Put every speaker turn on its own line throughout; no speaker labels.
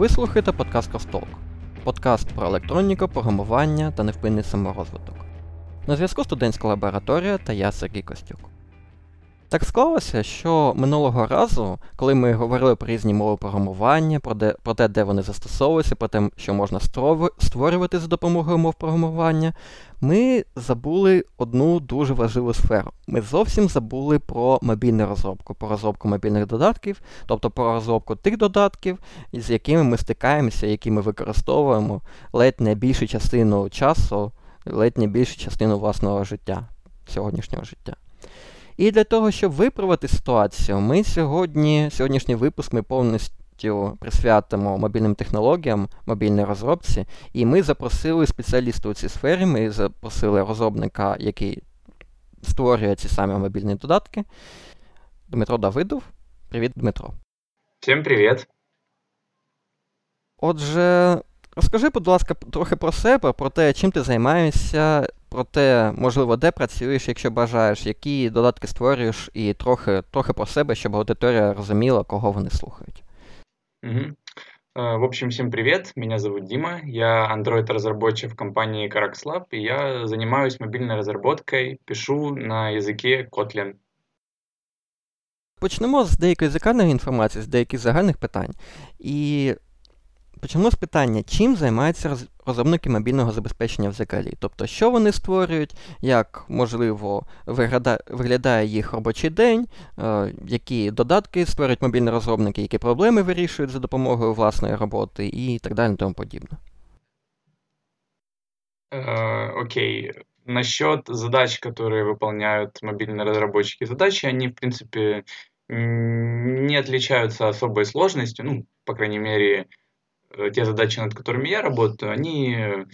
Ви слухаєте подкаст Костолк. Подкаст про електроніку, програмування та невпинний саморозвиток. На зв'язку студентська лабораторія та я Сергій Костюк. Так склалося, що минулого разу, коли ми говорили про різні мови програмування, про, де, про те, де вони застосовуються, про те, що можна створювати за допомогою мов програмування, ми забули одну дуже важливу сферу. Ми зовсім забули про мобільну розробку, про розробку мобільних додатків, тобто про розробку тих додатків, з якими ми стикаємося, які ми використовуємо ледь не більшу частину часу, ледь не більшу частину власного життя, сьогоднішнього життя. І для того, щоб виправити ситуацію, ми сьогодні, сьогоднішній випуск ми повністю присвятимо мобільним технологіям, мобільній розробці. І ми запросили спеціаліста у цій сфері, ми запросили розробника, який створює ці самі мобільні додатки. Дмитро Давидов. Привіт, Дмитро.
Всім привіт.
Отже, розкажи, будь ласка, трохи про себе, про те, чим ти займаєшся, про те, можливо, де працюєш, якщо бажаєш, які додатки створюєш, і трохи трохи про себе, щоб аудиторія розуміла, кого вони слухають.
Угу. В общем, всем привет, меня зовут Дима, я Android-разработчик в компании Carax Lab, и я занимаюсь мобильной разработкой, пишу на языке Kotlin.
Почнемо з деякої загальної інформації, з деяких загальних питань. І Почнемо з питання, чим займаються розробники мобільного забезпечення взагалі? Тобто, що вони створюють, як, можливо, виглядає їх робочий день, е, які додатки створюють мобільні розробники, які проблеми вирішують за допомогою власної роботи і так далі тому подібне.
Э, окей. Насчет задач, которые выполняют мобильные разработчики задачи, они, в принципе, не отличаются особой сложностью, ну, по крайней мере, Э, те задачи, над которыми я работаю, они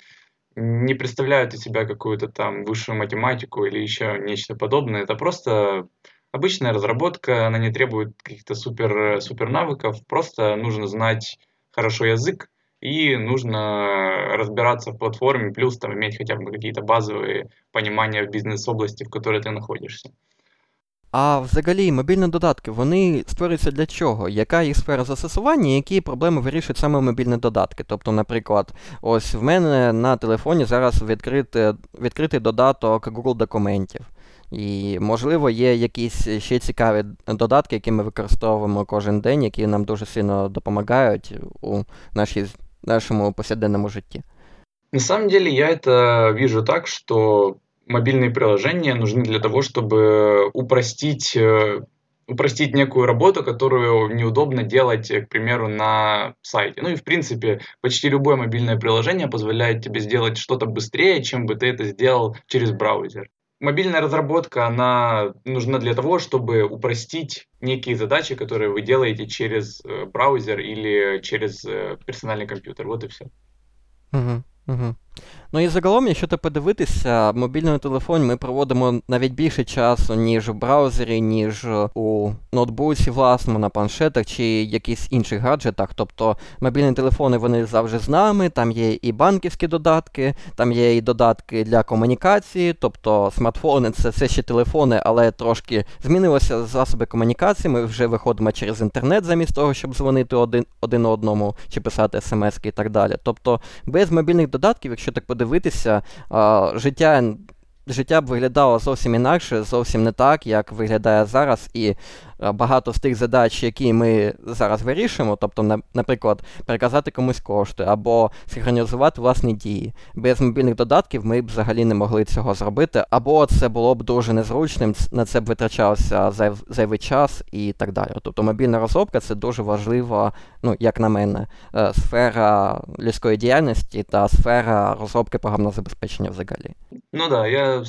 не представляют из себя какую-то там высшую математику или еще нечто подобное. Это просто обычная разработка, она не требует каких-то супер, супер навыков, просто нужно знать хорошо язык и нужно разбираться в платформе, плюс там иметь хотя бы какие-то базовые понимания в бизнес-области, в которой ты находишься.
А взагалі мобільні додатки, вони створюються для чого? Яка їх сфера застосування, які проблеми вирішують саме мобільні додатки? Тобто, наприклад, ось в мене на телефоні зараз відкрити, відкритий додаток Google документів. І, можливо, є якісь ще цікаві додатки, які ми використовуємо кожен день, які нам дуже сильно допомагають у нашій, нашому повсякденному житті.
На самом деле я это вижу так, что мобильные приложения нужны для того, чтобы упростить э, упростить некую работу, которую неудобно делать, к примеру, на сайте. Ну и в принципе, почти любое мобильное приложение позволяет тебе сделать что-то быстрее, чем бы ты это сделал через браузер. Мобильная разработка, она нужна для того, чтобы упростить некие задачи, которые вы делаете через э, браузер или через э, персональный компьютер. Вот и все.
Угу, угу. Ну і загалом, якщо ти подивитися, мобільний телефон ми проводимо навіть більше часу, ніж в браузері, ніж у ноутбуці, власному, на планшетах чи якихось інших гаджетах. Тобто мобільні телефони вони завжди з нами, там є і банківські додатки, там є і додатки для комунікації, тобто смартфони це все ще телефони, але трошки змінилися засоби комунікації. Ми вже виходимо через інтернет, замість того, щоб дзвонити один один одному чи писати смс і так далі. Тобто без мобільних додатків, якщо так подивитися, життя життя б виглядало зовсім інакше, зовсім не так, як виглядає зараз. І Е, багато з тих задач, які ми зараз вирішуємо, тобто, наприклад, переказати комусь кошти або синхронізувати власні дії. Без мобільних додатків ми б взагалі не могли цього зробити, або це було б дуже незручним, на це б витрачався зайв, зайвий час і так далі. Тобто мобільна розробка це дуже важлива, ну, як на мене, е, сфера людської діяльності та сфера розробки програмного забезпечення взагалі.
Ну да, я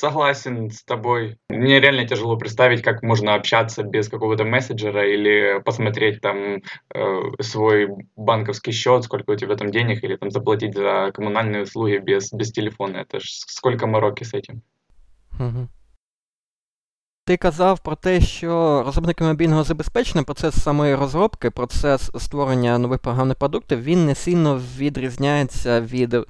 согласен с тобой. Мне реально тяжело представить, как можно общаться без какого-то мессенджера или посмотреть там э, свой банковский счет, сколько у тебя там денег, или там заплатить за коммунальные услуги без, без телефона. Это ж сколько мороки с этим.
Угу. Ти казав про те, що розробники мобільного забезпечення, процес самої розробки, процес створення нових програмних продуктів, він не сильно відрізняється від е,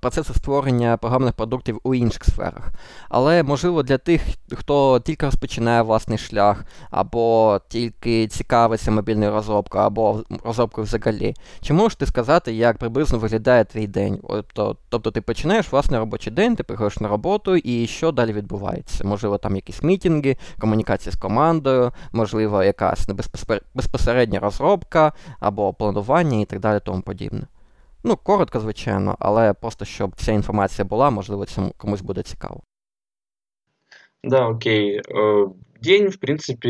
процесу створення програмних продуктів у інших сферах. Але, можливо, для тих, хто тільки розпочинає власний шлях, або тільки цікавиться мобільною розробкою, або розробкою взагалі, чи можеш ти сказати, як приблизно виглядає твій день? Тобто, тобто ти починаєш власний робочий день, ти приходиш на роботу, і що далі відбувається? Можливо, там якісь мітинги, комунікація з командою, можливо, якась безпосередня розробка або планування і так далі, тому подібне. Ну, коротко, звичайно, але просто щоб ця інформація була, можливо, цьому комусь буде цікаво.
Да, окей. Э, день, в принципе,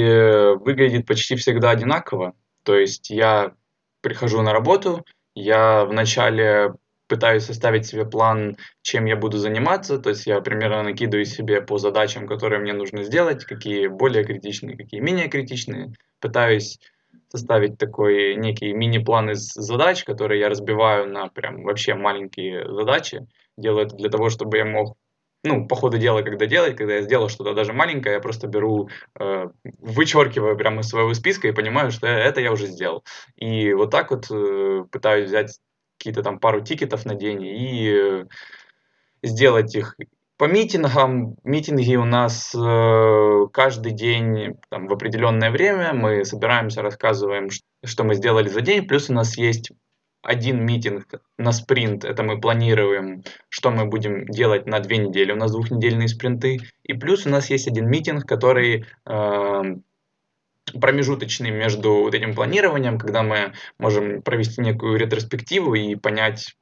выглядит почти всегда одинаково. То есть я прихожу на работу, я вначале пытаюсь составить себе план, чем я буду заниматься, то есть я примерно накидываю себе по задачам, которые мне нужно сделать, какие более критичные, какие менее критичные, пытаюсь составить такой некий мини-план из задач, которые я разбиваю на прям вообще маленькие задачи, делаю это для того, чтобы я мог ну, по ходу дела, когда делать, когда я сделал что-то даже маленькое, я просто беру, э, вычеркиваю прямо из своего списка и понимаю, что это я уже сделал. И вот так вот э, пытаюсь взять какие-то там пару тикетов на день и э, сделать их. По митингам, митинги у нас э, каждый день там, в определенное время. Мы собираемся, рассказываем, что мы сделали за день, плюс у нас есть один митинг на спринт, это мы планируем, что мы будем делать на две недели, у нас двухнедельные спринты, и плюс у нас есть один митинг, который э, промежуточный между вот этим планированием, когда мы можем провести некую ретроспективу и понять,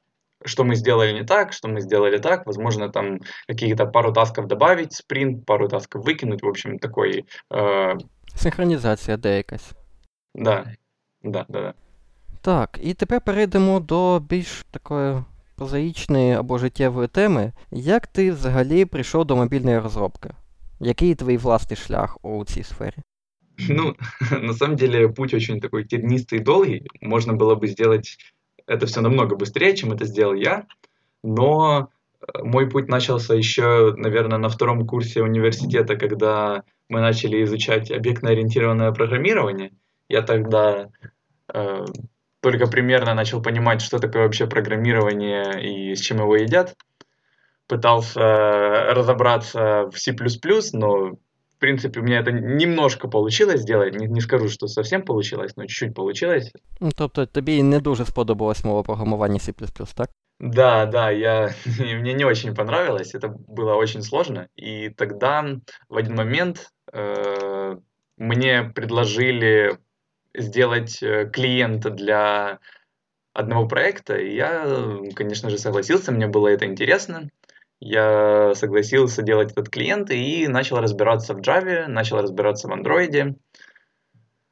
что мы сделали не так, что мы сделали так, возможно, там какие-то пару тасков добавить, спринт, пару тасков выкинуть, в общем, такой... Э...
Синхронізація де якась.
Да, да, да, да.
Так, і тепер перейдемо до більш такої прозаїчної або життєвої теми. Як ти взагалі прийшов до мобільної розробки? Який твій власний шлях у цій сфері?
Ну, на самом деле путь очень такой тернистый и долгий. Можно было бы сделать это все намного быстрее, чем это сделал я. Но э, мой путь начался еще, наверное, на втором курсе университета, когда мы начали изучать объектно-ориентированное программирование. Я тогда э, только примерно начал понимать, что такое вообще программирование и с чем его едят. Пытался разобраться в C++, но в принципе, у меня это немножко получилось сделать. Не, не скажу, что совсем получилось, но чуть-чуть получилось.
Ну, тобто тобі не дуже сподобалась мова программування C++, так?
Да, да, я, мне не очень понравилось, это было очень сложно. И тогда в один момент э, мне предложили сделать э, клиента для одного проекта, и я, конечно же, согласился, мне было это интересно я согласился делать этот клиент и начал разбираться в Java, начал разбираться в Android.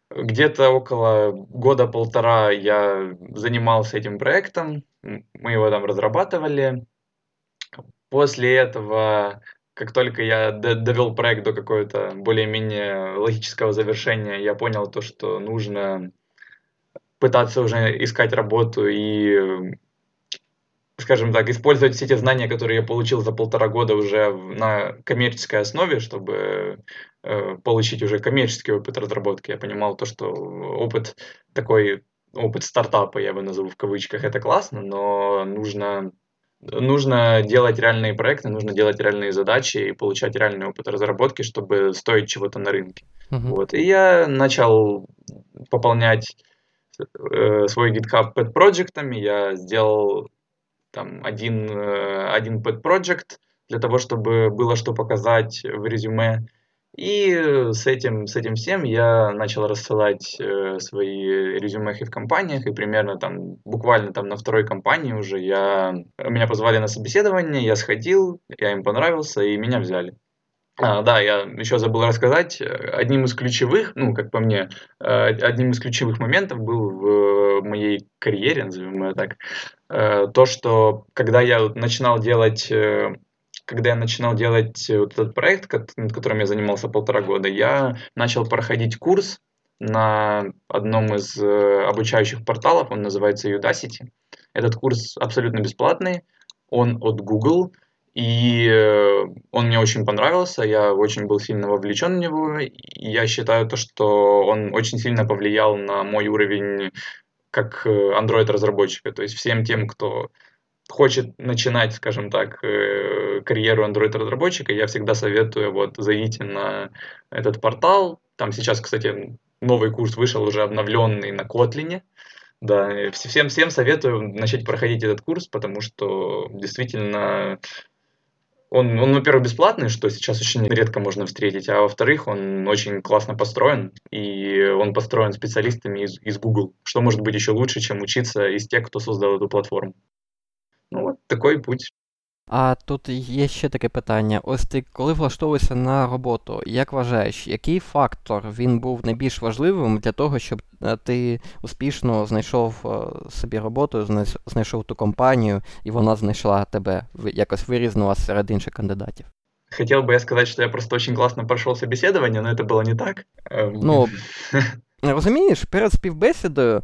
Где-то около года-полтора я занимался этим проектом, мы его там разрабатывали. После этого, как только я довел проект до какого-то более-менее логического завершения, я понял то, что нужно пытаться уже искать работу и скажем так, использовать все те знания, которые я получил за полтора года уже на коммерческой основе, чтобы э, получить уже коммерческий опыт разработки. Я понимал то, что опыт такой, опыт стартапа, я бы назову в кавычках, это классно, но нужно нужно делать реальные проекты, нужно делать реальные задачи и получать реальный опыт разработки, чтобы стоить чего-то на рынке. Uh-huh. Вот. И я начал пополнять э, свой GitHub pet проектами, я сделал там один, э, один pet project для того, чтобы было что показать в резюме. И с этим, с этим всем я начал рассылать э, свои резюме в компаниях, и примерно там, буквально там на второй компании уже я, меня позвали на собеседование, я сходил, я им понравился, и меня взяли. А, да, я еще забыл рассказать. Одним из ключевых, ну, как по мне, э, одним из ключевых моментов был в моей карьере, назовем это так, то, что когда я начинал делать э, когда я начинал делать вот этот проект, над которым я занимался полтора года, я начал проходить курс на одном из обучающих порталов, он называется Udacity. Этот курс абсолютно бесплатный, он от Google, И э, он мне очень понравился, я очень был сильно вовлечен в него. И я считаю то, что он очень сильно повлиял на мой уровень как э, Android-разработчика. То есть всем тем, кто хочет начинать, скажем так, э, карьеру Android-разработчика, я всегда советую, вот, зайдите на этот портал. Там сейчас, кстати, новый курс вышел уже обновленный на Kotlin. Да, всем, всем советую начать проходить этот курс, потому что действительно он, он, во-первых, бесплатный, что сейчас очень редко можно встретить, а во-вторых, он очень классно построен, и он построен специалистами из, из Google, что может быть еще лучше, чем учиться из тех, кто создал эту платформу. Ну, вот такой путь.
А тут є ще таке питання. Ось ти коли влаштовуєшся на роботу, як вважаєш, який фактор він був найбільш важливим для того, щоб е, ти успішно знайшов е, собі роботу, знайшов ту компанію, і вона знайшла тебе, якось вирізнила серед інших кандидатів?
Хотел бы я сказать, что я просто очень классно прошел собеседование, но это было не так.
Ну, Розумієш, перед співбесідою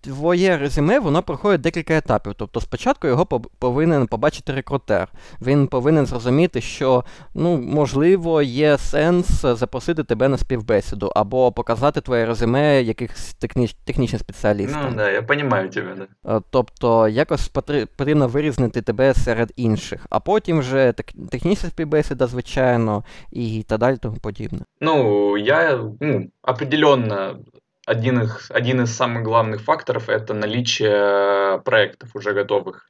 твоє резюме воно проходить декілька етапів. Тобто спочатку його повинен побачити рекрутер. Він повинен зрозуміти, що ну, можливо є сенс запросити тебе на співбесіду або показати твоє резюме якихось техніч, технічних спеціалістів.
Ну, да, я розумію тебе,
да. Тобто якось потрібно вирізнити тебе серед інших, а потім вже технічна співбесіда, звичайно, і так далі тому подібне.
Ну, я ну, определенно безусловно, один из, один из самых главных факторов – это наличие проектов уже готовых.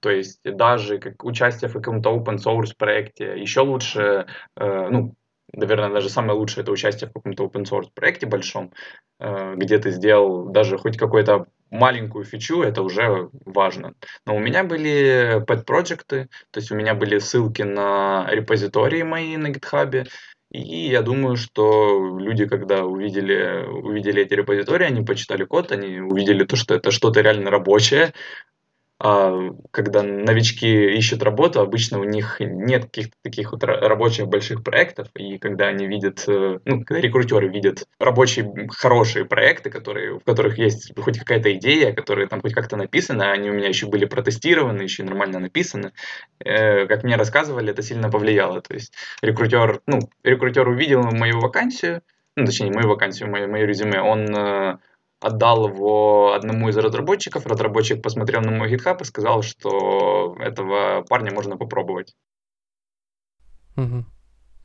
То есть даже как участие в каком-то open source проекте, еще лучше, э, ну, наверное, даже самое лучшее это участие в каком-то open source проекте большом, э, где ты сделал даже хоть какую-то маленькую фичу, это уже важно. Но у меня были pet проекты то есть у меня были ссылки на репозитории мои на GitHub, и я думаю, что люди, когда увидели, увидели эти репозитории, они почитали код, они увидели то, что это что-то реально рабочее, когда новички ищут работу, обычно у них нет каких-то таких вот рабочих больших проектов, и когда они видят, э, ну, когда рекрутеры видят рабочие хорошие проекты, которые, в которых есть хоть какая-то идея, которые там хоть как-то написаны, они у меня еще были протестированы, еще нормально написаны, э, как мне рассказывали, это сильно повлияло. То есть рекрутер, ну, рекрутер увидел мою вакансию, ну, точнее, мою вакансию, мое, мое резюме, он э, отдал его одному из разработчиков, разработчик посмотрел на мой GitHub и сказал, что этого парня можно попробовать.
Угу.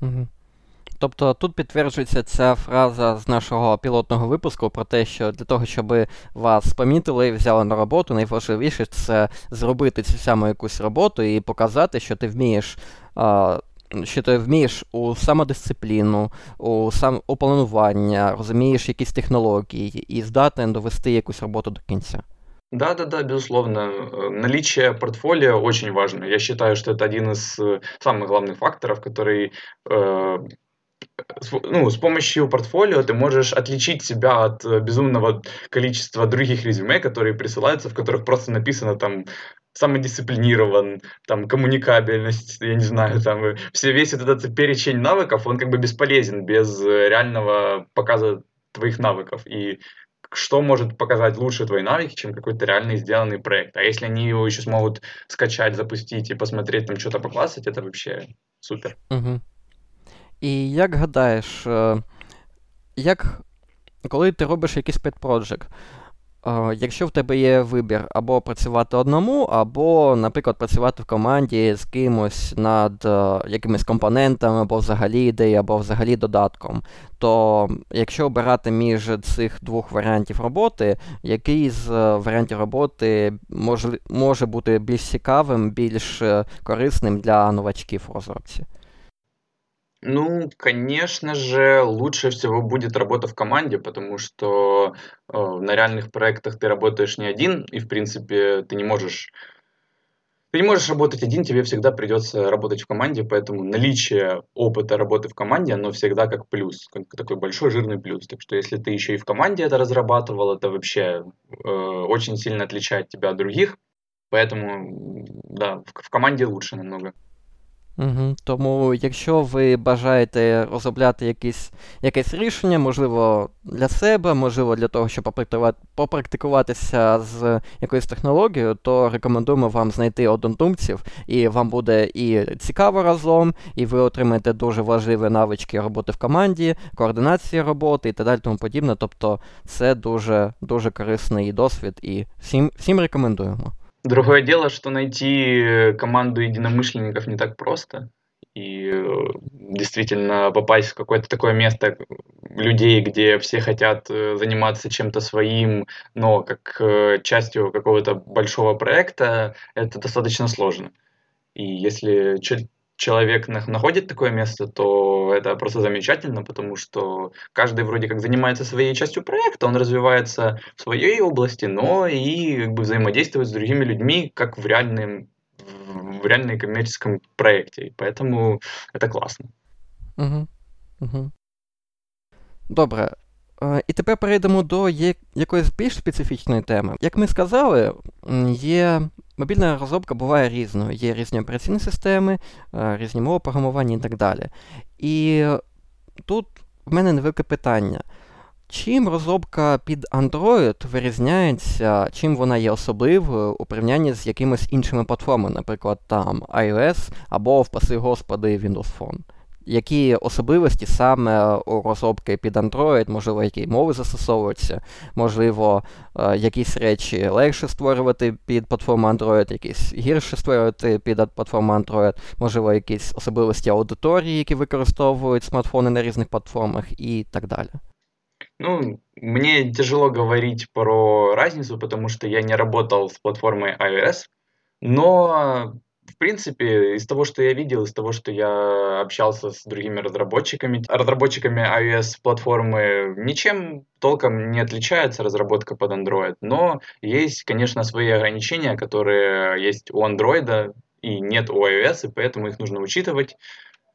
Угу. Тобто тут підтверджується ця фраза з нашого пілотного випуску про те, що для того, щоб вас помітили і взяли на роботу, найважливіше це зробити цю саму якусь роботу і показати, що ти вмієш а, що ти вмієш у самодисципліну, у сам у планування, розумієш якісь технології і здатен довести якусь роботу до кінця.
Да, да, да, безусловно. Наличие портфолио очень важно. Я считаю, что это один из э, самых главных факторов, который э, ну, с помощью портфолио ты можешь отличить себя от э, безумного количества других резюме, которые присылаются, в которых просто написано там самодисциплинирован, там, коммуникабельность, я не знаю, там, э, все, весь этот перечень навыков, он как бы бесполезен без э, реального показа твоих навыков. И что может показать лучше твои навыки, чем какой-то реальный сделанный проект. А если они его еще смогут скачать, запустить и посмотреть, там что-то поклассать, это вообще супер.
Угу. І як гадаєш, як коли ти робиш якийсь project, Якщо в тебе є вибір або працювати одному, або, наприклад, працювати в команді з кимось над якимись компонентами, або взагалі ідеєю, або взагалі додатком, то якщо обирати між цих двох варіантів роботи, який з варіантів роботи може, може бути більш цікавим, більш корисним для новачків розробці?
Ну, конечно же, лучше всего будет работа в команде, потому что э, на реальных проектах ты работаешь не один, и, в принципе, ты не можешь ты не можешь работать один, тебе всегда придется работать в команде, поэтому наличие опыта работы в команде, оно всегда как плюс, как такой большой жирный плюс. Так что если ты еще и в команде это разрабатывал, это вообще э, очень сильно отличает тебя от других. Поэтому, да, в, в команде лучше намного.
Угу. Тому, якщо ви бажаєте розробляти якісь, якесь рішення, можливо, для себе, можливо, для того, щоб попрактикуватися з якоюсь технологією, то рекомендуємо вам знайти однодумців, і вам буде і цікаво разом, і ви отримаєте дуже важливі навички роботи в команді, координації роботи і так далі тому подібне. Тобто це дуже дуже корисний досвід і всім, всім рекомендуємо.
Другое дело, что найти команду единомышленников не так просто. И э, действительно попасть в какое-то такое место людей, где все хотят э, заниматься чем-то своим, но как э, частью какого-то большого проекта, это достаточно сложно. И если человек находит такое место, то это просто замечательно, потому что каждый вроде как занимается своей частью проекта, он развивается в своей области, но и как бы взаимодействует с другими людьми, как в реальном, в реальном коммерческом проекте. И поэтому это классно.
Угу. Угу. Добре. І тепер перейдемо до якоїсь більш специфічної теми. Як ми сказали, є мобільна розробка буває різною. Є різні операційні системи, е, різні мови програмування і так далі. І тут в мене невелике питання. Чим розробка під Android вирізняється, чим вона є особливою у порівнянні з якимись іншими платформами, наприклад, там iOS або, впаси господи, Windows Phone? Які особливості саме у розробки під Android, можливо, які мови застосовуються, можливо, е, якісь речі легше створювати під платформу Android, якісь гірше створювати під платформу Android, можливо, якісь особливості аудиторії, які використовують смартфони на різних платформах і так далі.
Ну, мне тяжело говорить про разницу, потому что я не работал с платформой iOS, но в принципе, из того, что я видел, из того, что я общался с другими разработчиками, разработчиками iOS-платформы, ничем толком не отличается разработка под Android, но есть, конечно, свои ограничения, которые есть у Android и нет у iOS, и поэтому их нужно учитывать.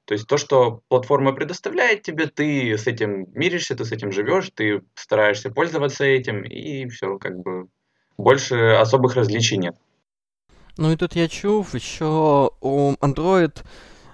То есть то, что платформа предоставляет тебе, ты с этим миришься, ты с этим живешь, ты стараешься пользоваться этим, и все, как бы больше особых различий нет.
Ну і тут я чув, що у Android,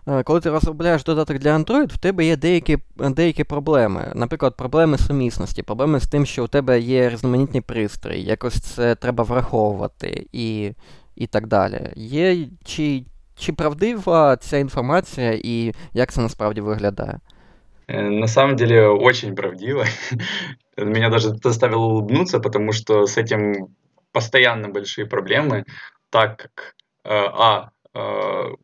е, коли ти розробляєш додаток для Android, в тебе є деякі деякі проблеми. Наприклад, проблеми сумісності, проблеми з тим, що у тебе є різноманітні пристрої, якось це треба враховувати і і так далі. Є, Чи чи правдива ця інформація і як це насправді виглядає?
Э, на самом деле очень правдиво. Меня даже заставило улыбнуться, потому что с этим постоянно большие проблемы Так как э, а, э,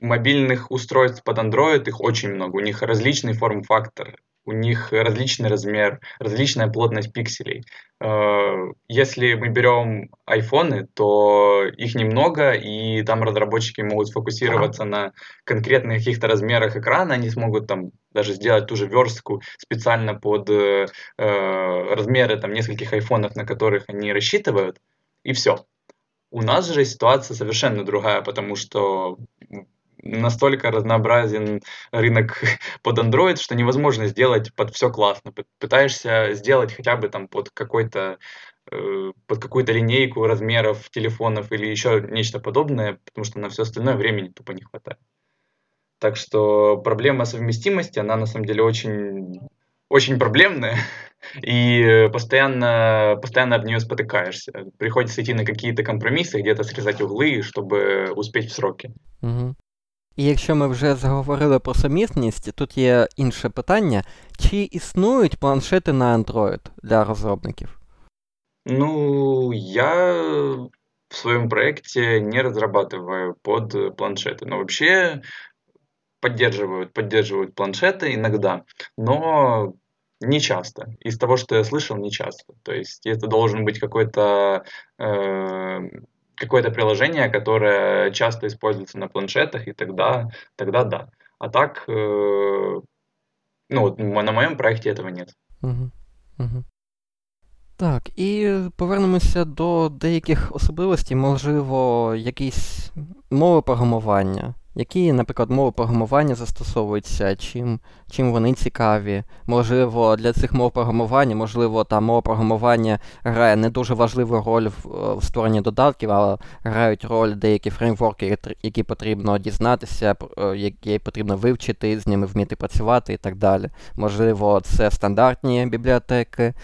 мобильных устройств под Android их очень много, у них различный форм-фактор, у них различный размер, различная плотность пикселей. Э, если мы берем айфоны, то их немного, и там разработчики могут сфокусироваться на конкретных каких-то размерах экрана, они смогут там даже сделать ту же верстку специально под размеры там нескольких айфонов, на которых они рассчитывают, и все. У нас же ситуация совершенно другая, потому что настолько разнообразен рынок под Android, что невозможно сделать под все классно. Пытаешься сделать хотя бы там под какой-то э, под какую-то линейку размеров телефонов или еще нечто подобное, потому что на все остальное времени тупо не хватает. Так что проблема совместимости, она на самом деле очень, очень проблемная. и постоянно, постоянно об нее спотыкаешься. Приходится идти на какие-то компромиссы, где-то срезать углы, чтобы успеть в сроки.
Угу. І якщо ми вже заговорили про сумісність, тут є інше питання: чи існують планшети на Android для розробників?
Ну, я в своем проекте не разрабатываю под планшеты, но вообще поддерживают, поддерживают планшеты иногда, но не часто. Из того, что я слышал, не часто. То есть это должен быть какой-то э, какое-то приложение, которое часто используется на планшетах, и тогда, тогда да. А так, э, ну, вот на моєму проєкті этого нет.
Угу. Угу. Так, і повернемося до деяких особливостей, можливо, якісь мови програмування, Які, наприклад, мови програмування застосовуються, чим чим вони цікаві? Можливо, для цих мов програмування, можливо, та мова програмування грає не дуже важливу роль в, в створенні додатків, але грають роль деякі фреймворки, які потрібно дізнатися, е, які потрібно вивчити, з ними вміти працювати і так далі. Можливо, це стандартні бібліотеки е,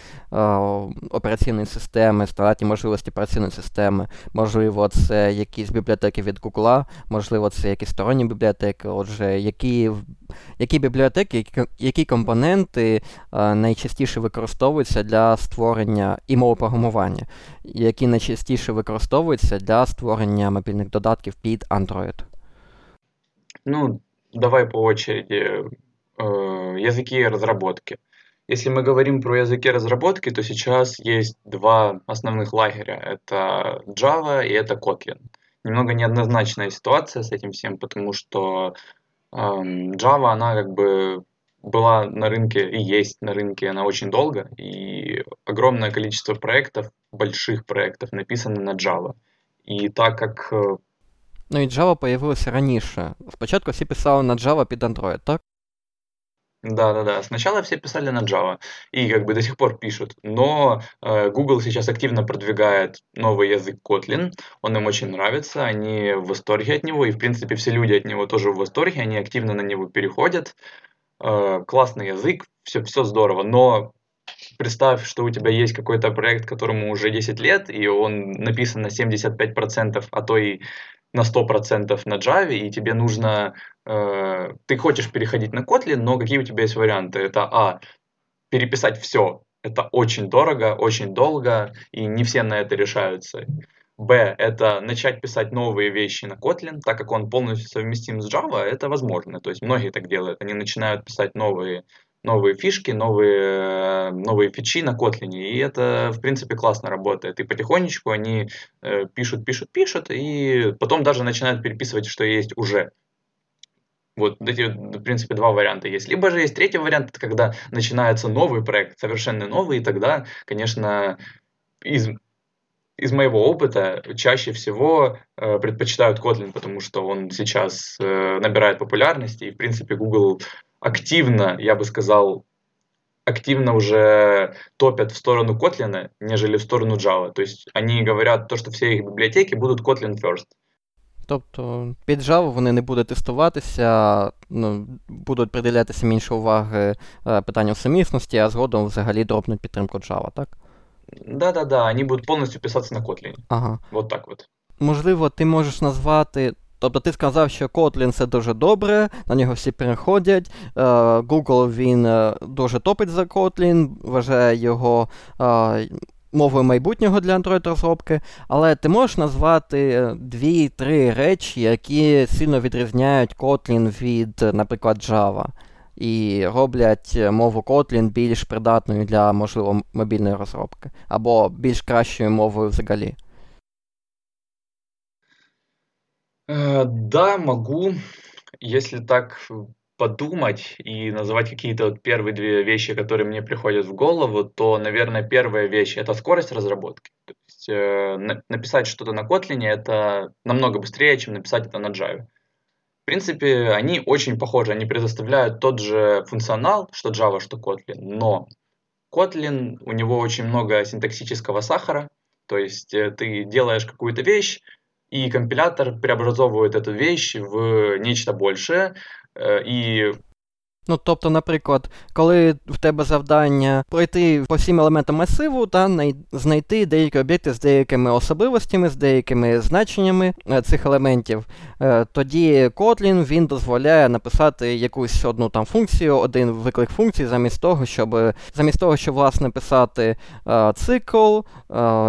операційної системи, стандартні можливості операційної системи, можливо, це якісь бібліотеки від Google, можливо, це якісь сторонні бібліотеки. Отже, які які бібліотеки, які, які компоненти а, найчастіше використовуються для створення і мови програмування, які найчастіше використовуються для створення мобільних додатків під Android?
Ну, давай по очереди. Э, языки разработки. Если мы говорим про языки разработки, то сейчас есть два основных лагеря. Это Java и это Kotlin. Немного неоднозначная ситуация с этим всем, потому что Java, она как бы была на рынке и есть на рынке она очень долго, и огромное количество проектов, больших проектов написано на Java. И так как... Э,
ну і Java появилася раніше. Спочатку всі писали на Java під Android, так?
Да-да-да. Сначала все писали на Java и как бы до сих пор пишут, но э, Google сейчас активно продвигает новый язык Kotlin, он им очень нравится, они в восторге от него, и в принципе все люди от него тоже в восторге, они активно на него переходят. Э, классный язык, все, все здорово, но представь, что у тебя есть какой-то проект, которому уже 10 лет, и он написан на 75%, а то и на 100% на Java, и тебе нужно... Э, ты хочешь переходить на Kotlin, но какие у тебя есть варианты? Это, а, переписать все. Это очень дорого, очень долго, и не все на это решаются. Б, это начать писать новые вещи на Kotlin, так как он полностью совместим с Java, это возможно. То есть многие так делают. Они начинают писать новые новые фишки, новые, новые фичи на Kotlin, и это, в принципе, классно работает. И потихонечку они э, пишут, пишут, пишут, и потом даже начинают переписывать, что есть уже. Вот эти, в принципе, два варианта есть. Либо же есть третий вариант, это когда начинается новый проект, совершенно новый, и тогда, конечно, из, из моего опыта чаще всего э, предпочитают Kotlin, потому что он сейчас э, набирает популярности, и, в принципе, Google активно, я бы сказал, активно уже топят в сторону Kotlin, нежели в сторону Java. То есть они говорят то, что все их библиотеки будут Kotlin first.
Тобто під Java вони не будуть тестуватися, ну, будуть приділятися менше уваги питанню сумісності, а згодом взагалі дропнуть підтримку Java, так?
Да-да-да, они будут полностью писаться на Kotlin. Ага. Вот так вот.
Можливо, ти можеш назвати Тобто ти сказав, що Kotlin це дуже добре, на нього всі переходять. Е, Google він е, дуже топить за Kotlin, вважає його е, мовою майбутнього для Android-розробки. Але ти можеш назвати дві-три речі, які сильно відрізняють Kotlin від, наприклад, Java. І роблять мову Kotlin більш придатною для, можливо, мобільної розробки, або більш кращою мовою взагалі.
Э, да, могу. Если так подумать и называть какие-то вот первые две вещи, которые мне приходят в голову, то, наверное, первая вещь- это скорость разработки. То есть, э, написать что-то на Kotlin- это намного быстрее, чем написать это на Java. В принципе, они очень похожи, они предоставляют тот же функционал, что Java, что Kotlin, но Kotlin, у него очень много синтаксического сахара, то есть, э, ты делаешь какую-то вещь, и компилятор преобразовывает эту вещь в нечто большее, э, и
Ну, тобто, наприклад, коли в тебе завдання пройти по всім елементам масиву та знайти деякі об'єкти з деякими особливостями, з деякими значеннями е, цих елементів, е, тоді Kotlin він дозволяє написати якусь одну там функцію, один виклик функції, замість того, щоб замість того, щоб власне писати е, цикл,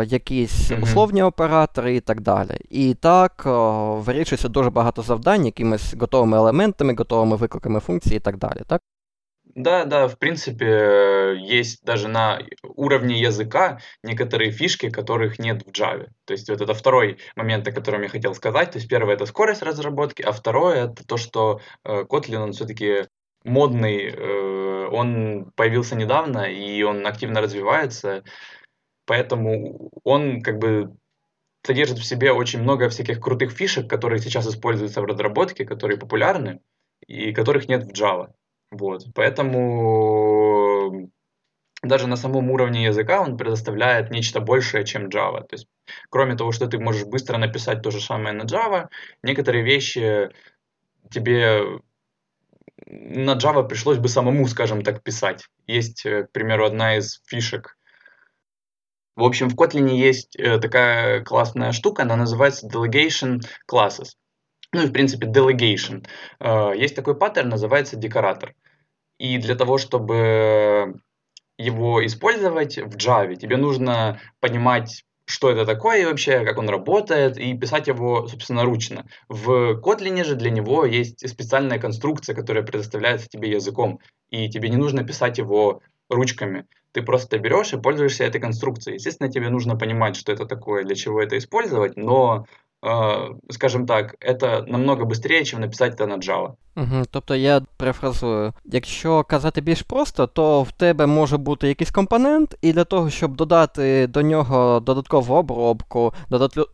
якісь условні оператори і так далі. І так вирішується дуже багато завдань якимись готовими елементами, готовими викликами функцій і так далі так?
Да, да, в принципе, есть даже на уровне языка некоторые фишки, которых нет в Java. То есть вот это второй момент, о котором я хотел сказать. То есть первое это скорость разработки, а второе это то, что э, Kotlin, он все-таки модный, э, он появился недавно, и он активно развивается, поэтому он как бы содержит в себе очень много всяких крутых фишек, которые сейчас используются в разработке, которые популярны и которых нет в Java. Вот. Поэтому даже на самом уровне языка он предоставляет нечто большее, чем Java. То есть, кроме того, что ты можешь быстро написать то же самое на Java, некоторые вещи тебе на Java пришлось бы самому, скажем так, писать. Есть, э, к примеру, одна из фишек. В общем, в Kotlin есть э, такая классная штука, она называется Delegation Classes. Ну и, в принципе, Delegation. Э, есть такой паттерн, называется декоратор. И для того, чтобы его использовать в Java, тебе нужно понимать что это такое и вообще, как он работает, и писать его, собственно, ручно. В Kotlin же для него есть специальная конструкция, которая предоставляется тебе языком, и тебе не нужно писать его ручками. Ты просто берешь и пользуешься этой конструкцией. Естественно, тебе нужно понимать, что это такое, для чего это использовать, но Э, скажімо так, це намного швидше, ніж написати це на Java.
Угу, Тобто я перефразую, якщо казати більш просто, то в тебе може бути якийсь компонент, і для того, щоб додати до нього додаткову обробку,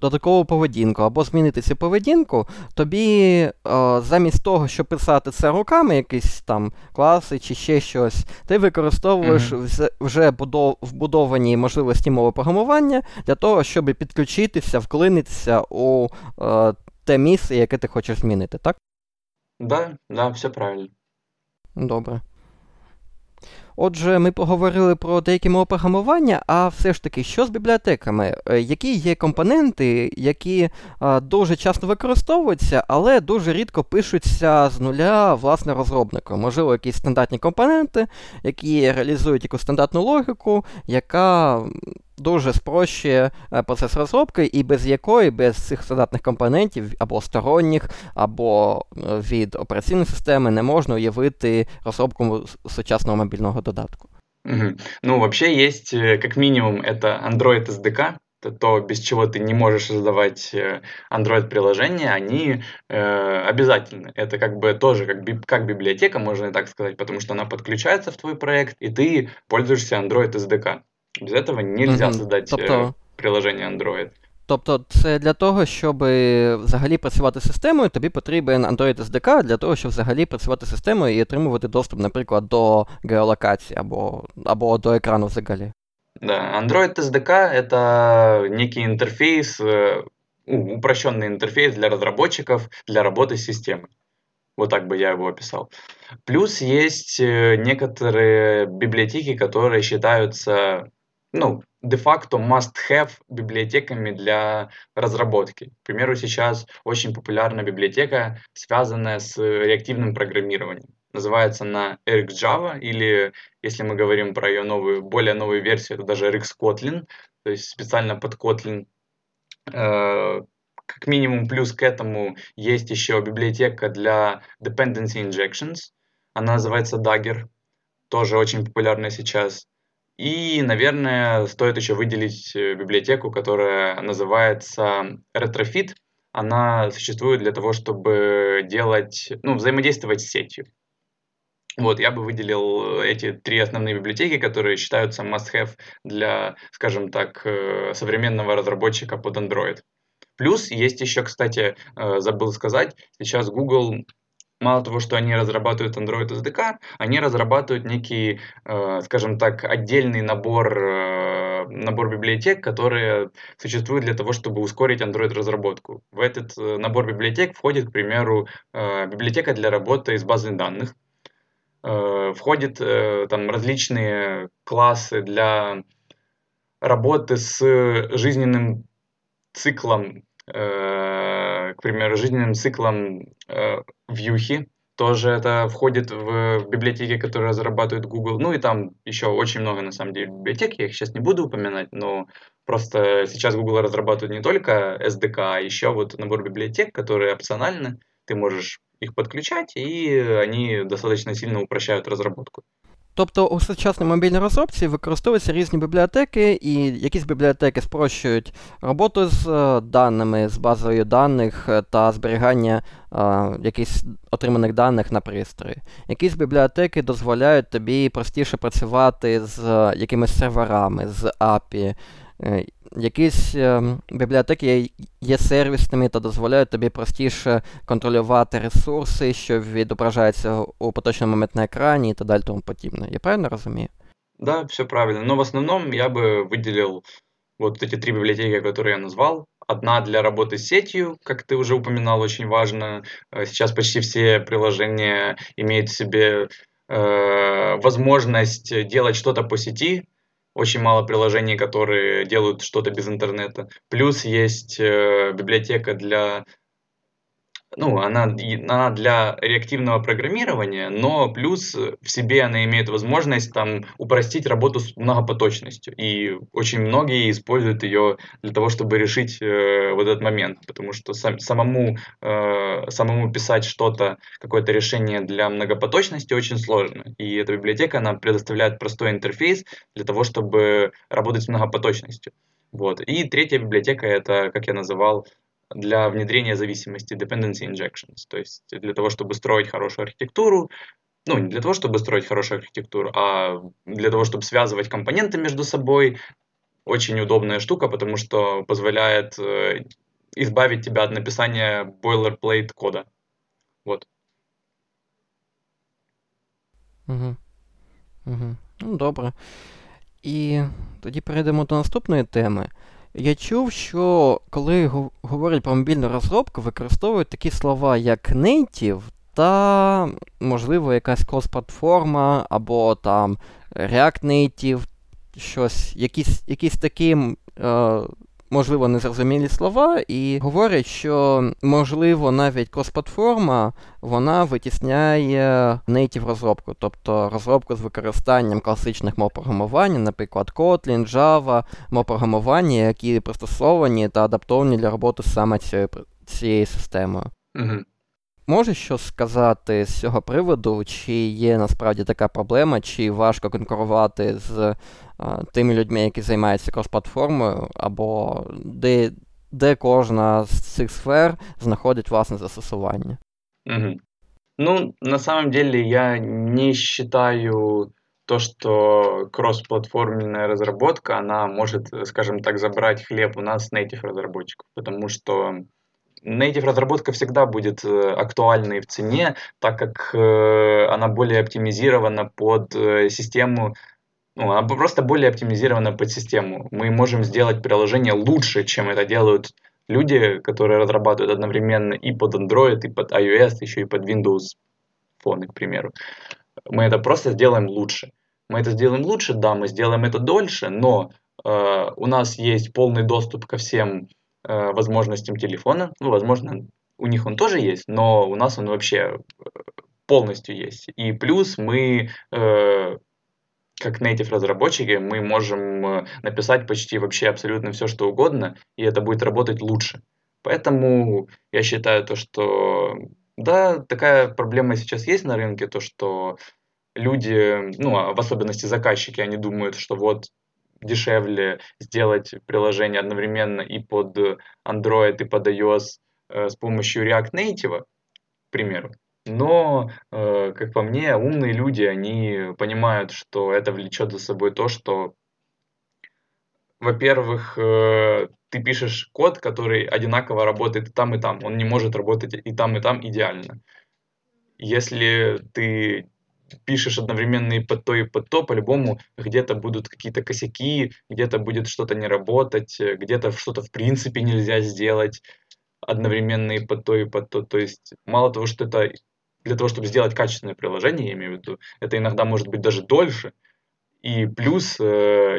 додаткову поведінку або змінити цю поведінку, тобі о, е, замість того, щоб писати це руками, якісь там класи чи ще щось, ти використовуєш mm-hmm. вже вбудовані можливості мови програмування для того, щоб підключитися, вклинитися у е, те місце, яке ти хочеш змінити, так?
Да, да, все правильно.
Добре. Отже, ми поговорили про деякі мови програмування, а все ж таки, що з бібліотеками? Е, які є компоненти, які а, дуже часто використовуються, але дуже рідко пишуться з нуля власне розробником? Можливо, якісь стандартні компоненти, які реалізують якусь стандартну логіку, яка дуже спрощує е, процес розробки, і без якої, без цих стандартних компонентів або сторонніх, або е, від операційної системи не можна уявити розробку сучасного мобільного додатку.
Угу. Ну, вообще есть, э, как минимум, это Android SDK, это то, без чего ты не можешь создавать э, Android-приложения, они э, обязательны. Это как бы тоже как, би, как библиотека, можно так сказать, потому что она подключается в твой проект, и ты пользуешься Android SDK. Без этого нельзя mm-hmm. создать тобто... приложення Android.
Тобто, це для того, щоб взагалі працювати з системою, тобі потрібен Android SDK для того, щоб взагалі працювати з системою і отримувати доступ, наприклад, до геолокації або або до екрану взагалі.
Да, Android SDK — это некий интерфейс, упрощенный интерфейс для разработчиков для работы с системой. Вот так бы я его описал. Плюс есть некоторые библиотеки, которые считаются ну, де-факто must-have библиотеками для разработки. К примеру, сейчас очень популярна библиотека, связанная с реактивным программированием. Называется она RxJava, или, если мы говорим про ее новую, более новую версию, это даже RxKotlin, то есть специально под Kotlin. Э, как минимум плюс к этому есть еще библиотека для dependency injections. Она называется Dagger, тоже очень популярная сейчас. И, наверное, стоит еще выделить э, библиотеку, которая называется Retrofit. Она существует для того, чтобы делать, ну, взаимодействовать с сетью. Вот, я бы выделил эти три основные библиотеки, которые считаются must-have для, скажем так, э, современного разработчика под Android. Плюс есть еще, кстати, э, забыл сказать, сейчас Google мало того, что они разрабатывают Android SDK, они разрабатывают некий, э, скажем так, отдельный набор, э, набор библиотек, которые существуют для того, чтобы ускорить Android-разработку. В этот э, набор библиотек входит, к примеру, э, библиотека для работы с базой данных, э, входит э, там различные классы для работы с жизненным циклом Э, к примеру, жизненным циклом э, вьюхи, тоже это входит в библиотеки, которые разрабатывает Google. Ну и там еще очень много, на самом деле, библиотек, я их сейчас не буду упоминать, но просто сейчас Google разрабатывает не только SDK, а еще вот набор библиотек, которые опциональны, ты можешь их подключать, и они достаточно сильно упрощают разработку.
Тобто у сучасній мобільній розробці використовуються різні бібліотеки, і якісь бібліотеки спрощують роботу з е, даними, з базою даних е, та зберігання а, е, якихось отриманих даних на пристрої. Якісь бібліотеки дозволяють тобі простіше працювати з якимись серверами, з API. Е, якісь е, бібліотеки є сервісними та дозволяють тобі простіше контролювати ресурси, що відображаються у поточний момент на екрані і так далі тому подібне. Я правильно розумію?
Да, все правильно. Но в основном я бы выделил вот эти три библиотеки, которые я назвал. Одна для работы с сетью, как ты уже упоминал, очень важно. Э, сейчас почти все приложения имеют в себе э, возможность делать что-то по сети. очень мало приложений, которые делают что-то без интернета. Плюс есть э, библиотека для ну, она, она для реактивного программирования, но плюс в себе она имеет возможность там упростить работу с многопоточностью. И очень многие используют ее для того, чтобы решить э, вот этот момент, потому что сам, самому, э, самому писать что-то, какое-то решение для многопоточности очень сложно. И эта библиотека, она предоставляет простой интерфейс для того, чтобы работать с многопоточностью. Вот. И третья библиотека, это, как я называл, для внедрения зависимости, dependency injections. То есть для того, чтобы строить хорошую архитектуру, ну, не для того, чтобы строить хорошую архитектуру, а для того, чтобы связывать компоненты между собой. Очень удобная штука, потому что позволяет э, избавить тебя от написания boilerplate кода. Вот.
Угу. Угу. Ну, добре. І тоді перейдемо до наступної теми. Я чув, що коли говорять про мобільну розробку, використовують такі слова, як native та, можливо, якась крос-платформа, або там React Native, щось, якісь якісь такі е, можливо, незрозумілі слова, і говорять, що, можливо, навіть крос-платформа вона витісняє native розробку, тобто розробку з використанням класичних мов програмування, наприклад, Kotlin, Java, мов програмування, які пристосовані та адаптовані для роботи саме цією цією системою.
Угу.
Можеш щось сказати з цього приводу, чи є насправді така проблема, чи важко конкурувати з а, тими людьми, які займаються крос-платформою, або де де кожна з цих сфер знаходить власне застосування?
Угу. Ну, на самом деле я не считаю то, что кроссплатформенная разработка, она может, скажем так, забрать хлеб у нас native разработчиков, потому что Native разработка всегда будет э, актуальной в цене, так как э, она более оптимизирована под э, систему, ну, она просто более оптимизирована под систему. Мы можем сделать приложение лучше, чем это делают люди, которые разрабатывают одновременно и под Android, и под iOS, еще и под Windows фоны, к примеру. Мы это просто сделаем лучше. Мы это сделаем лучше, да, мы сделаем это дольше, но э, у нас есть полный доступ ко всем возможностям телефона. Ну, возможно, у них он тоже есть, но у нас он вообще э, полностью есть. И плюс мы, э, как native разработчики, мы можем э, написать почти вообще абсолютно все, что угодно, и это будет работать лучше. Поэтому я считаю то, что да, такая проблема сейчас есть на рынке, то, что люди, ну, а в особенности заказчики, они думают, что вот дешевле сделать приложение одновременно и под Android, и под iOS э, с помощью React Native, к примеру. Но, э, как по мне, умные люди, они понимают, что это влечет за собой то, что, во-первых, э, ты пишешь код, который одинаково работает и там, и там. Он не может работать и там, и там идеально. Если ты пишешь одновременно и под то, и под то, по-любому где-то будут какие-то косяки, где-то будет что-то не работать, э, где-то что-то в принципе нельзя сделать одновременно и под то, и под то. То есть мало того, что это для того, чтобы сделать качественное приложение, я имею в виду, это иногда может быть даже дольше, и плюс э,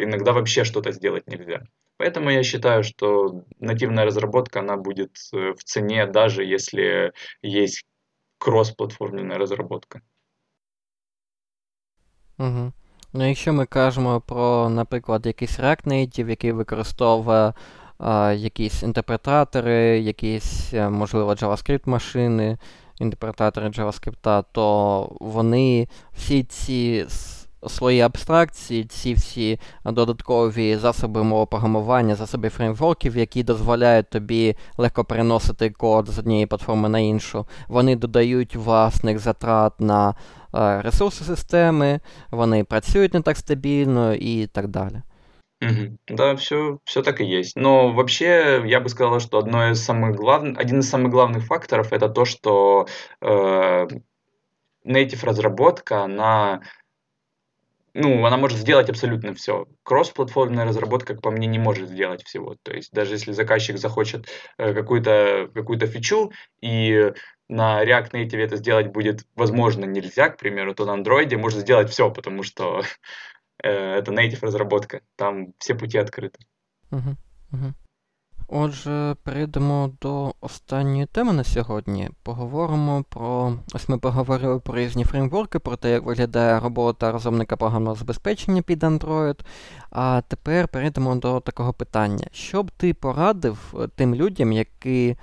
иногда вообще что-то сделать нельзя. Поэтому я считаю, что нативная разработка, она будет э, в цене, даже если есть кросс-платформенная разработка.
Угу. Ну, якщо ми кажемо про, наприклад, якийсь React Native, який використовує а, якісь інтерпретатори, якісь, е, можливо, JavaScript-машини, інтерпретатори JavaScript, то вони всі ці слої абстракції, ці всі додаткові засоби мовопрограмування, засоби фреймворків, які дозволяють тобі легко переносити код з однієї платформи на іншу, вони додають власних затрат на ресурси системи, вони працюють не так стабільно і так далі.
Мгм. Да, все, все так и есть. Но вообще, я бы сказал, что одно из самых главных, один из самых главных факторов это то, что э, native разработка, она ну, она может сделать абсолютно все. Кросс-платформенная разработка, как по мне, не может сделать всего. То есть даже если заказчик захочет э, какую-то какую фичу, и на React Native это сделать будет возможно нельзя, к примеру, то на Android можно сделать все, потому что э, это native разработка. Там все пути открыты.
Угу, угу. Отже, перейдемо до останньої теми на сьогодні. Поговоримо про. Ось ми поговорили про різні фреймворки, про те, як виглядає робота розумника програмного забезпечення під Android. А тепер перейдемо до такого питання. Що б ти порадив тим людям, які Е,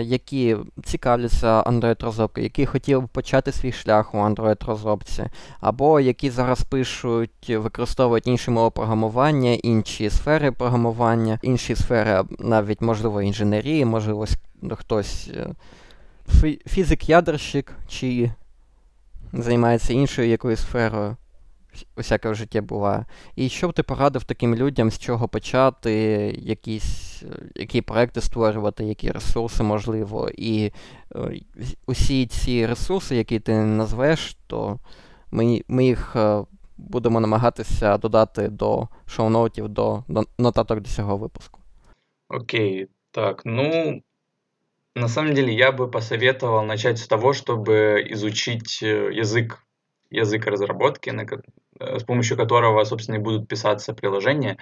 які цікавляться Android-розробкою, які хотіли б почати свій шлях у Android-розробці, або які зараз пишуть, використовують інші мови програмування, інші сфери програмування, інші сфери, навіть, можливо, інженерії, можливо, хтось е, фізик-ядерщик, чи займається іншою якоюсь сферою усяке в житті буває. І що б ти порадив таким людям, з чого почати, якісь, які проекти створювати, які ресурси можливо, і е, усі ці ресурси, які ти назвеш, то ми, ми їх е, будемо намагатися додати до шоу-ноутів, до, до нотаток до цього випуску.
Окей, так, ну, на самом деле я бы посоветовал начать с того, чтобы изучить э, язык язык разработки, на, э, с помощью которого, собственно, и будут писаться приложения,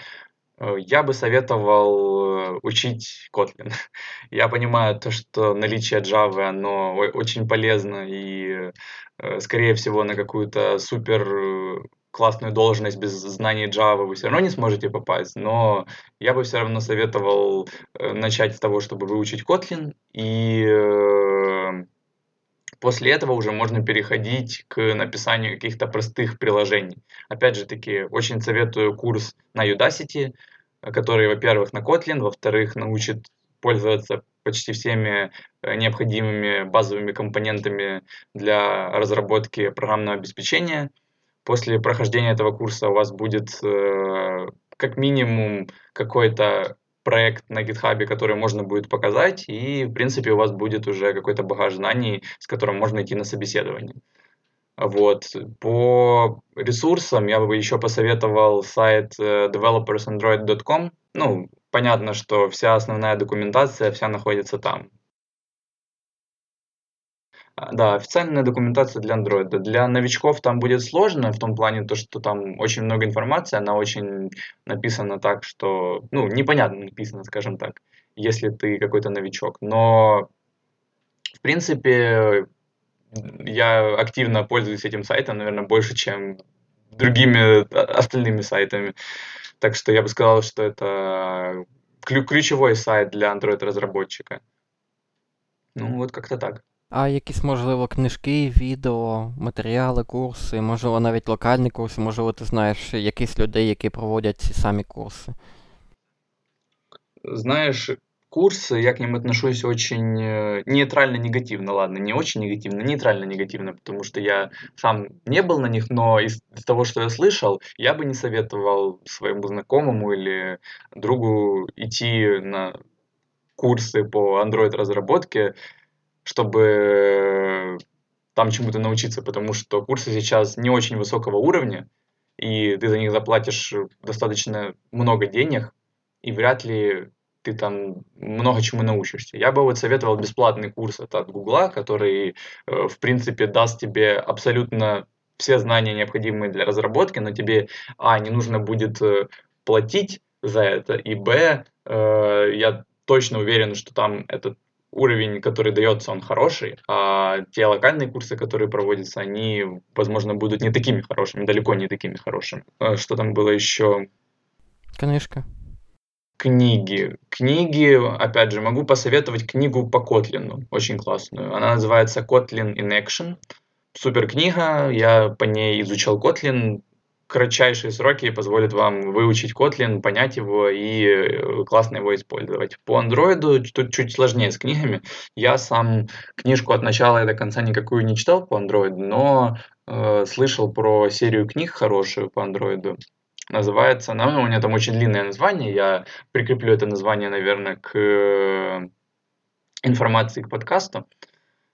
э, я бы советовал э, учить Kotlin. Я понимаю то, что наличие Java, оно очень полезно и, скорее всего, на какую-то супер классную должность без знаний Java вы все равно не сможете попасть, но я бы все равно советовал начать с того, чтобы выучить Kotlin и После этого уже можно переходить к написанию каких-то простых приложений. Опять же таки, очень советую курс на Udacity, который, во-первых, на Kotlin, во-вторых, научит пользоваться почти всеми э, необходимыми базовыми компонентами для разработки программного обеспечения. После прохождения этого курса у вас будет э, как минимум какой-то проект на GitHub, который можно будет показать, и, в принципе, у вас будет уже какой-то багаж знаний, с которым можно идти на собеседование. Вот. По ресурсам я бы еще посоветовал сайт э, developersandroid.com. Ну, понятно, что вся основная документация, вся находится там. А, да, официальная документация для Android. Для новичков там будет сложно в том плане, то, что там очень много информации, она очень написана так, что, ну, непонятно написано, скажем так, если ты какой-то новичок. Но, в принципе, я активно пользуюсь этим сайтом, наверное, больше, чем другими остальными сайтами. Так что я бы сказал, что это ключевой сайт для Android-разработчика. Ну, вот как-то так.
А якісь, можливо, книжки, відео, матеріали, курси, можливо, навіть локальні курси, можливо, ти знаєш якісь людей, які проводять ці самі курси.
Знаешь, курсы, я к ним отношусь очень э, нейтрально-негативно, ладно, не очень негативно, нейтрально-негативно, потому что я сам не был на них, но из, из того, что я слышал, я бы не советовал своему знакомому или другу идти на курсы по Android-разработке, чтобы там чему-то научиться, потому что курсы сейчас не очень высокого уровня, и ты за них заплатишь достаточно много денег, и вряд ли ты там много чему научишься. Я бы вот советовал бесплатный курс от Гугла, который, э, в принципе, даст тебе абсолютно все знания, необходимые для разработки, но тебе, а, не нужно будет э, платить за это, и, б, э, я точно уверен, что там этот уровень, который дается, он хороший, а те локальные курсы, которые проводятся, они, возможно, будут не такими хорошими, далеко не такими хорошими. А что там было еще?
Книжка.
Книги. Книги, опять же, могу посоветовать книгу по Котлину, очень классную. Она называется Kotlin in Action. Супер книга, я по ней изучал Kotlin, кратчайшие сроки позволят вам выучить Kotlin, понять его и э, классно его использовать. По Android тут чуть сложнее с книгами. Я сам книжку от начала и до конца никакую не читал по Android, но э, слышал про серию книг хорошую по Android. Называется, ну, у меня там очень длинное название, я прикреплю это название, наверное, к э, информации к подкасту.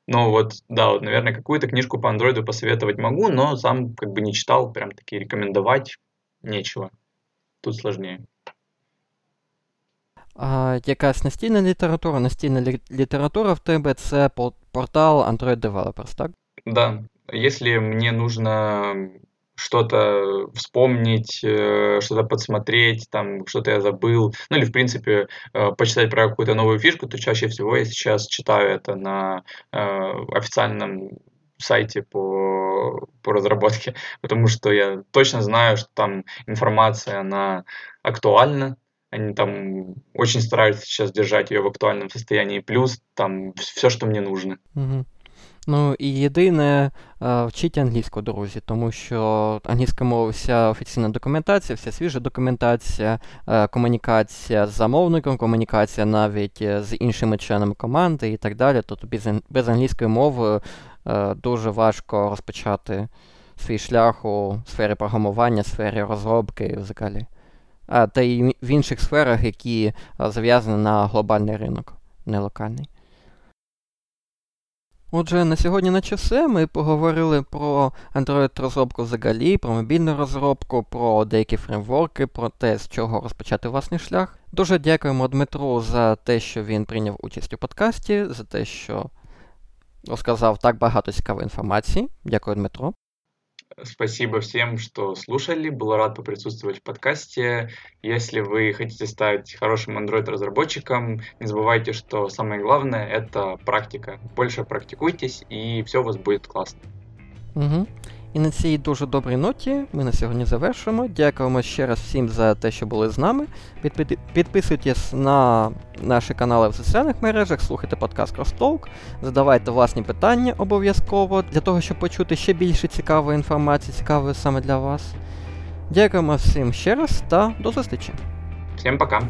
Но вот, да, вот, наверное, какую-то книжку по андроиду посоветовать могу, но сам как бы не читал, прям таки рекомендовать нечего. Тут сложнее.
А якась настільна література, настільна лі- література в тебе це по- портал Android Developers, так?
Да, если мне нужно что-то вспомнить, э, что-то подсмотреть, там что-то я забыл, ну или в принципе э, почитать про какую-то новую фишку, то чаще всего я сейчас читаю это на э, официальном сайте по, по разработке, потому что я точно знаю, что там информация, она актуальна, они там очень стараются сейчас держать ее в актуальном состоянии, плюс там все, что мне нужно.
Угу. Ну і єдине, е, вчіть англійську, друзі, тому що англійська мова вся офіційна документація, вся свіжа документація, е, комунікація з замовником, комунікація навіть е, з іншими членами команди і так далі. Тобто без, англійської мови дуже важко розпочати свій шлях у сфері програмування, сфері розробки взагалі. А, та й в інших сферах, які зав'язані на глобальний ринок, не локальний. Отже, на сьогодні наче все. Ми поговорили про Android-розробку взагалі, про мобільну розробку, про деякі фреймворки, про те, з чого розпочати власний шлях. Дуже дякуємо Дмитру за те, що він прийняв участь у подкасті, за те, що розказав так багато цікавої інформації. Дякую, Дмитро.
Спасибо всем, что слушали. Был рад поприсутствовать в подкасте. Если вы хотите стать хорошим Android-разработчиком, не забывайте, что самое главное — это практика. Больше практикуйтесь, и все у вас будет классно.
Угу. І на цій дуже добрій ноті ми на сьогодні завершимо. Дякуємо ще раз всім за те, що були з нами. Підписуйтесь на наші канали в соціальних мережах, слухайте подкаст Crosstalk, задавайте власні питання обов'язково для того, щоб почути ще більше цікавої інформації, цікавої саме для вас. Дякуємо всім ще раз та до зустрічі!
Всем пока!